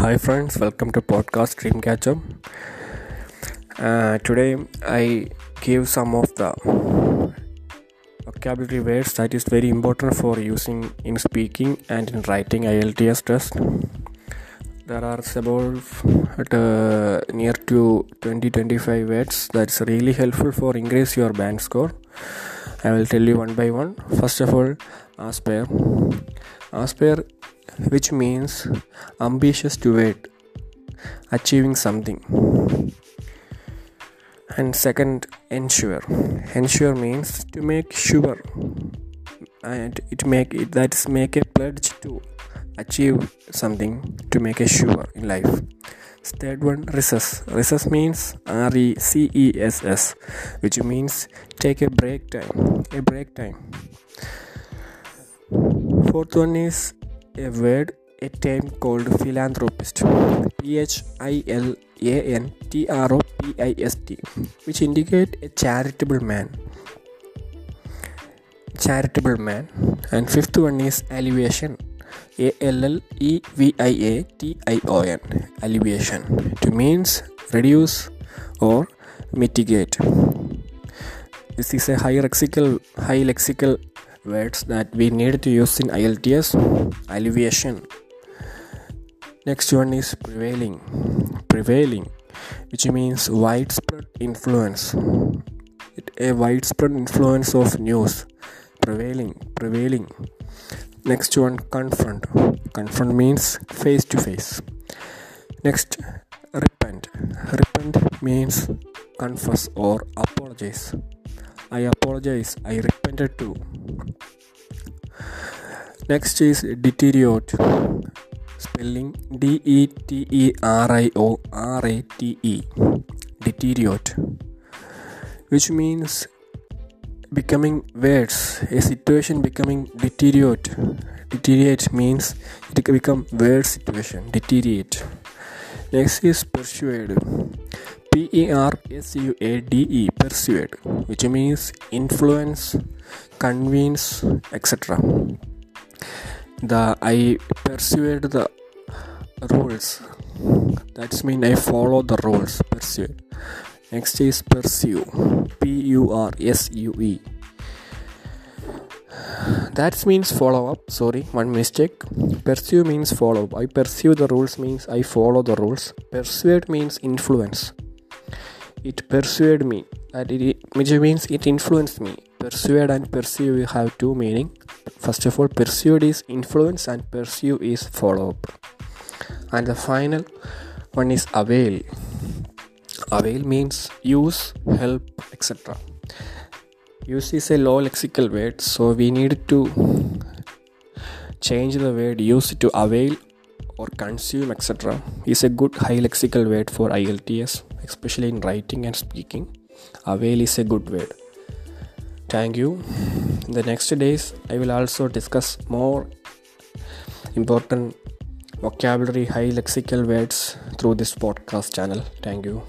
Hi, friends, welcome to podcast Dreamcatcher. Uh, today, I give some of the vocabulary words that is very important for using in speaking and in writing IELTS test. There are about uh, near to 20 25 words that's really helpful for increase your band score. I will tell you one by one. First of all, aspire. Aspire which means ambitious toward achieving something. And second ensure. Ensure means to make sure. And it make it that's make a pledge to achieve something to make a sure in life. Third one recess recess means r-e-c-e-s-s which means take a break time. A break time. Fourth one is a word a term called philanthropist. P h i l a n t r o p i s t which indicate a charitable man. Charitable man. And fifth one is alleviation. A l l e v i a t i o n. Alleviation. To means reduce or mitigate. This is a high lexical high lexical words that we need to use in IELTS alleviation. Next one is prevailing. Prevailing, which means widespread influence. It, a widespread influence of news. Prevailing, prevailing. Next one, confront. Confront means face to face. Next, repent. Repent means confess or apologize. I apologize. I repented too. Next is deteriorate. Spelling D E T E R I O R A T E. Deteriorate. Which means becoming worse. A situation becoming deteriorate. Deteriorate means it become worse situation. Deteriorate. Next is persuade. P E R S U A D E persuade, which means influence, convince, etc. The I persuade the rules. That's mean I follow the rules. Persuade. Next is pursue. P U R S U E. That means follow up. Sorry, one mistake. Pursue means follow up. I pursue the rules means I follow the rules. Persuade means influence it persuaded me that it which means it influenced me. Persuade and pursue have two meaning. First of all persuade is influence and pursue is follow up. And the final one is avail. Avail means use help etc use is a low lexical word so we need to change the word use to avail or consume etc is a good high lexical word for IELTS especially in writing and speaking avail is a good word. Thank you. In the next days i will also discuss more important vocabulary high lexical words through this podcast channel. Thank you